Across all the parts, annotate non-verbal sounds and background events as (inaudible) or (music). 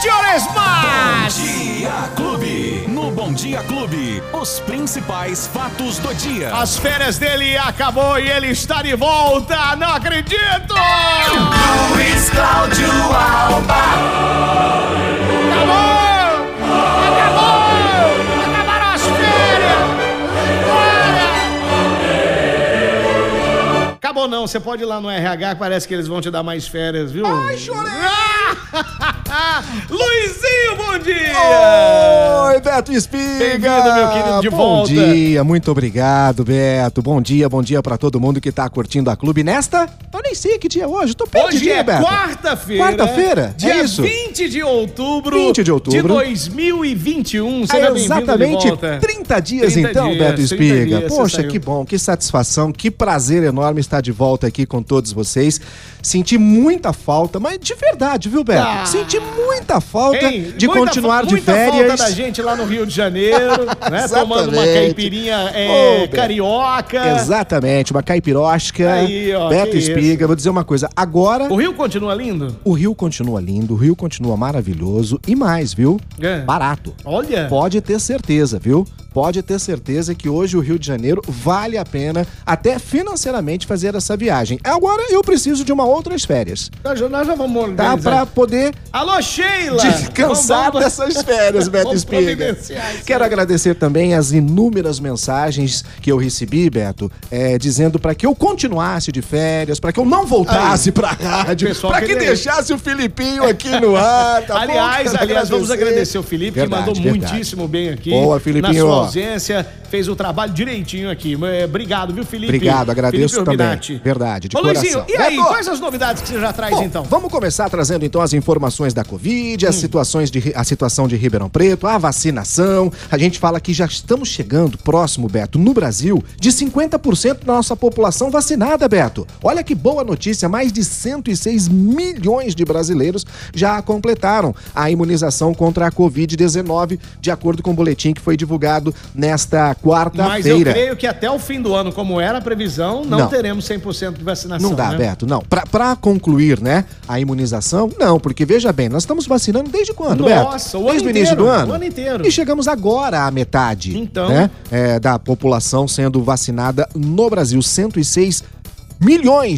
senhores, mas... Dia Clube. No Bom Dia Clube, os principais fatos do dia. As férias dele acabou e ele está de volta, não acredito! Luiz Cláudio Alba. Acabou! Acabou! Acabaram as férias! Bora! Acabou não, você pode ir lá no RH, parece que eles vão te dar mais férias, viu? Ai, chorei! (laughs) Luizinho, bom dia! Beto Espiga! Bem-vindo, meu querido, de bom volta. dia, muito obrigado, Beto. Bom dia, bom dia pra todo mundo que tá curtindo a clube nesta. Eu nem sei que dia é hoje, tô Hoje perdidinho, é Beto. quarta-feira. Quarta-feira, Dia é isso? 20 de outubro. 20 de outubro. De 2021. Seja É exatamente de volta. 30 dias 30 então, dias, Beto 30 Espiga. dias, Poxa, que bom, que satisfação, que prazer enorme estar de volta aqui com todos vocês. Senti muita falta, mas de verdade, viu, Beto? Ah. Senti muita falta Hein? de Muita continuar fa- de muita férias. falta da gente lá no Rio de Janeiro, (laughs) né? Tomando uma caipirinha é, carioca. Exatamente, uma caipirosca. Aí, ó, Beto Espiga, vou dizer uma coisa. Agora, O Rio continua lindo? o Rio continua lindo, o Rio continua maravilhoso e mais, viu? É. Barato. Olha. Pode ter certeza, viu? Pode ter certeza que hoje o Rio de Janeiro vale a pena, até financeiramente, fazer essa viagem. Agora eu preciso de uma outras férias, Nós, já- nós já vamos tá? organizar. Pra poder Alô, Sheila! descansar Vamos- dessas férias, Beto Vamos Espiga. Quero agradecer também as inúmeras mensagens que eu recebi, Beto, é, dizendo pra que eu continuasse de férias, pra que eu não voltasse pra rádio, pra que deixasse o Filipinho aqui no ar, tá (laughs) bom? aliás, Quero aliás, vamos agradecer o Felipe, Verdade, que mandou verdade. muitíssimo bem aqui. Boa, Filipinho. Na sua ausência, fez o trabalho direitinho aqui. É, Obrigado, viu, Felipe? Obrigado, agradeço Felipe também. Urbinati. Verdade, de Ô, coração. Luizinho, e aí, quais as novidades que você já traz, Bom, então? Vamos começar trazendo então as informações da Covid, Hum. as situações de a situação de Ribeirão Preto, a vacinação. A gente fala que já estamos chegando próximo, Beto, no Brasil, de 50% da nossa população vacinada, Beto. Olha que boa notícia, mais de 106 milhões de brasileiros já completaram a imunização contra a Covid-19, de acordo com o boletim que foi divulgado nesta Mas eu quarta-feira. creio que até o fim do ano, como era a previsão, não, Não. teremos 100% de vacinação. Não dá, né? Beto, não. Pra concluir, né, a imunização, não, porque veja bem, nós estamos vacinando desde quando, Nossa, Beto? o ano Desde o início do ano? o ano inteiro. E chegamos agora à metade, Então. né, é, da população sendo vacinada no Brasil. 106 milhões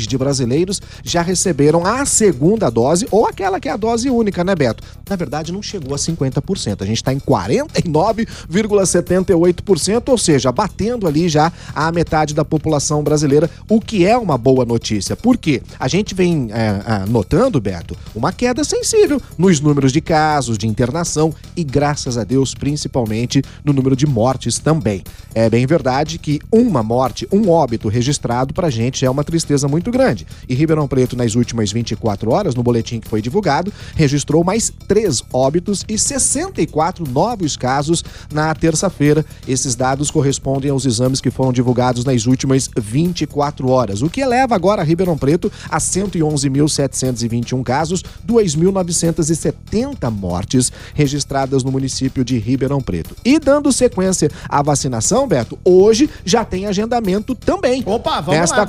de brasileiros já receberam a segunda dose, ou aquela que é a dose única, né, Beto? Na verdade, não chegou a 50%. A gente está em 49,78%, ou seja, batendo ali já a metade da população brasileira, o que é uma boa notícia. Por quê? A gente vem é, é, notando, Beto, uma queda sensível nos números de casos, de internação e, graças a Deus, principalmente no número de mortes também. É bem verdade que uma morte, um óbito registrado pra gente é uma tristeza muito grande. E Ribeirão Preto, nas últimas 24 horas, no boletim que foi divulgado, registrou mais três óbitos e 64 novos casos na terça-feira. Esses dados correspondem aos exames que foram divulgados nas últimas 24 horas, o que eleva agora Ribeirão Preto a 111.721 casos, 2.970 mortes registradas no município de Ribeirão Preto. E dando sequência à vacinação, Beto, hoje já tem agendamento também. Opa, vamos Nesta lá.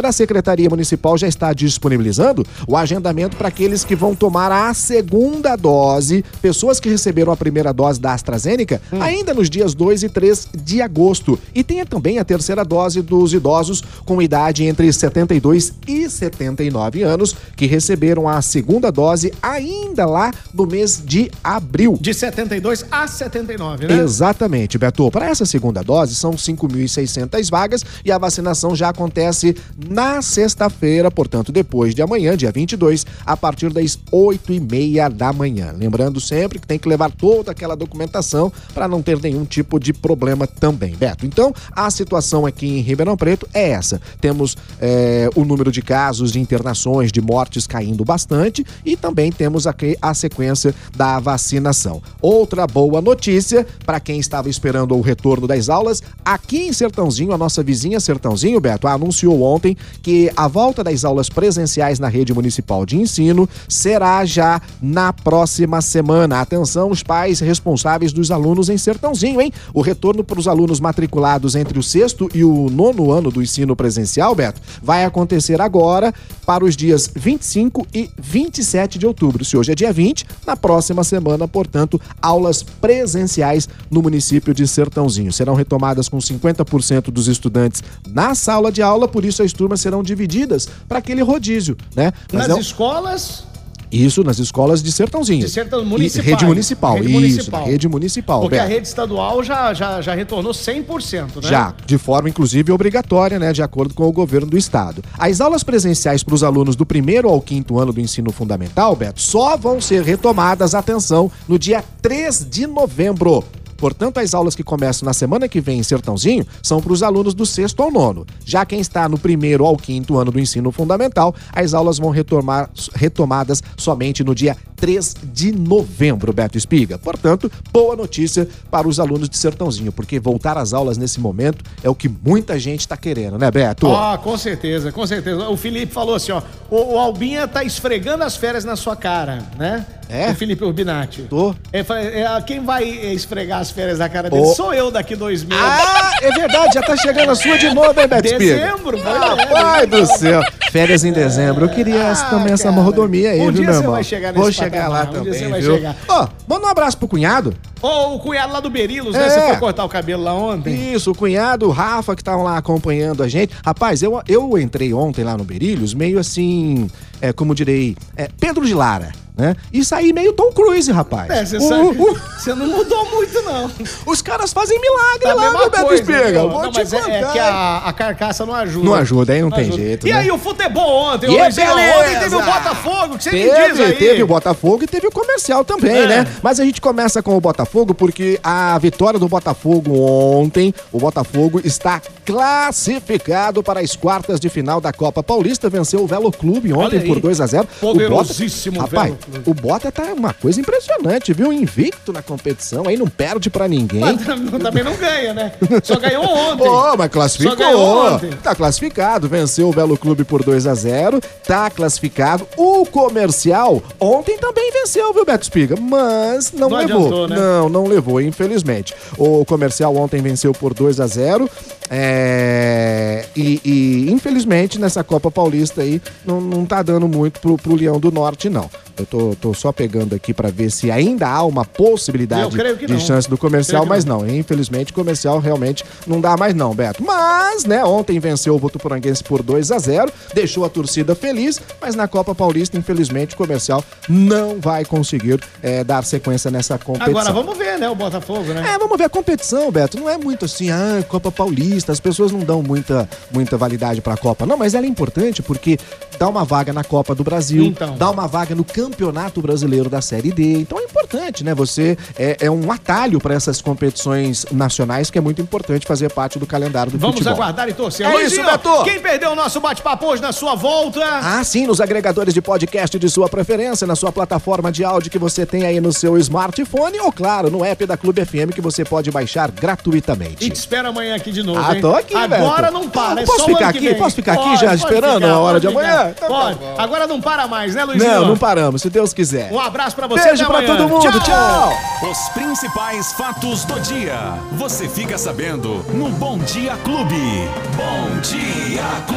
Quarta-feira, a Secretaria Municipal já está disponibilizando o agendamento para aqueles que vão tomar a segunda dose, pessoas que receberam a primeira dose da AstraZeneca, Hum. ainda nos dias 2 e 3 de agosto. E tem também a terceira dose dos idosos com idade entre 72 e 79 anos, que receberam a segunda dose ainda lá no mês de abril. De 72 a 79, né? Exatamente, Beto. Para essa segunda dose, são 5.600 vagas e a vacinação já acontece na sexta-feira, portanto, depois de amanhã, dia 22, a partir das 8 e meia da manhã. Lembrando sempre que tem que levar toda aquela documentação para não ter nenhum tipo de problema também, Beto. Então, a situação aqui em Ribeirão Preto é essa. Temos é, o número de casos de internações, de mortes caindo bastante e também temos aqui a sequência da vacinação. Outra boa notícia para quem estava esperando o retorno das aulas, aqui em Sertãozinho, a nossa vizinha Sertãozinho, Beto, anunciou ontem ontem que a volta das aulas presenciais na rede municipal de ensino será já na próxima semana. Atenção, os pais responsáveis dos alunos em Sertãozinho, hein? O retorno para os alunos matriculados entre o sexto e o nono ano do ensino presencial, Beto, vai acontecer agora para os dias 25 e 27 de outubro. Se hoje é dia 20, na próxima semana, portanto, aulas presenciais no município de Sertãozinho. Serão retomadas com 50% dos estudantes na sala de aula, por isso as turmas serão divididas para aquele rodízio, né? Mas Nas é um... escolas isso nas escolas de Sertãozinho. De Sertão municipal. Rede municipal, rede isso, municipal. rede municipal. Porque Beto. a rede estadual já, já, já retornou 100%, né? Já, de forma inclusive obrigatória, né, de acordo com o governo do estado. As aulas presenciais para os alunos do primeiro ao quinto ano do ensino fundamental, Beto, só vão ser retomadas, atenção, no dia 3 de novembro. Portanto, as aulas que começam na semana que vem em Sertãozinho são para os alunos do sexto ao nono. Já quem está no primeiro ao quinto ano do ensino fundamental, as aulas vão retomar, retomadas somente no dia 3 de novembro, Beto Espiga. Portanto, boa notícia para os alunos de Sertãozinho, porque voltar às aulas nesse momento é o que muita gente está querendo, né, Beto? Ah, com certeza, com certeza. O Felipe falou assim, ó, o, o Albinha tá esfregando as férias na sua cara, né? É? O Felipe Urbinati. Tô. É, é, quem vai esfregar as férias na cara dele? Oh. Sou eu daqui dois meses. Ah, é verdade, já tá chegando a sua de novo, hein, Beto Dezembro, ah, pai do céu. Férias em dezembro. Eu queria ah, também essa mordomia aí, um viu, meu irmão? Vai chegar nesse Vou chegar lá um também, viu? Ó, oh, manda um abraço pro cunhado. Ô, oh, o cunhado lá do Berilos, né? Você foi cortar o cabelo lá ontem? Isso, o cunhado, o Rafa, que estavam lá acompanhando a gente. Rapaz, eu, eu entrei ontem lá no Berilos, meio assim, é, como direi, é, Pedro de Lara né? E sair meio Tom Cruise, rapaz. É, você uh, uh. não mudou muito, não. Os caras fazem milagre tá lá no Beto Espiga. Vou não, te mas contar. É, é que a, a, carcaça não ajuda. Não ajuda, aí não, não tem ajuda. jeito. E né? aí, o futebol ontem, e é Luizinho, ontem teve o Botafogo, que você teve, diz aí. Teve o Botafogo e teve o comercial também, é. né? Mas a gente começa com o Botafogo porque a vitória do Botafogo ontem, o Botafogo está classificado para as quartas de final da Copa Paulista, venceu o Velo Clube ontem por 2 a 0 Poderosíssimo o Bota, Rapaz, o Bota tá uma coisa impressionante, viu? Invicto na competição, aí não perde para ninguém. Mas também não ganha, né? Só ganhou ontem. Pô, oh, mas classificou. Só ganhou ontem. Tá classificado, venceu o Belo Clube por 2 a 0 tá classificado. O comercial ontem também venceu, viu, Beto Espiga? Mas não, não levou. Adiantou, né? Não, não levou, infelizmente. O comercial ontem venceu por 2 a 0 é, e, e, infelizmente nessa Copa Paulista aí não, não tá dando muito pro, pro Leão do Norte, não. Eu tô, tô só pegando aqui para ver se ainda há uma possibilidade de não. chance do comercial, mas não. não. Infelizmente, o comercial realmente não dá mais, não, Beto. Mas, né, ontem venceu o Votuporanguense por 2 a 0 deixou a torcida feliz, mas na Copa Paulista, infelizmente, o comercial não vai conseguir é, dar sequência nessa competição. Agora vamos ver, né, o Botafogo, né? É, vamos ver a competição, Beto. Não é muito assim, ah, Copa Paulista, as pessoas não dão muita, muita validade pra Copa. Não, mas ela é importante porque dá uma vaga na Copa do Brasil, então. dá uma vaga no Campeonato Brasileiro da Série D. Então é importante, né? Você é, é um atalho para essas competições nacionais que é muito importante fazer parte do calendário do Vamos futebol. Vamos aguardar e torcer. É Luizinho, isso, Beto! Quem perdeu o nosso bate-papo hoje na sua volta? Ah, sim, nos agregadores de podcast de sua preferência, na sua plataforma de áudio que você tem aí no seu smartphone ou, claro, no app da Clube FM que você pode baixar gratuitamente. E te espero amanhã aqui de novo, Ah, hein? tô aqui, Agora Beto. não para, é Posso ficar aqui? Posso ficar aqui já esperando a hora de amanhã? Então tá pode. Agora não para mais, né, Luizinho? Não, não paramos, se Deus quiser. Um abraço pra você, Beijo pra todo mundo, tchau. tchau. Os principais fatos do dia. Você fica sabendo no Bom Dia Clube. Bom Dia Clube.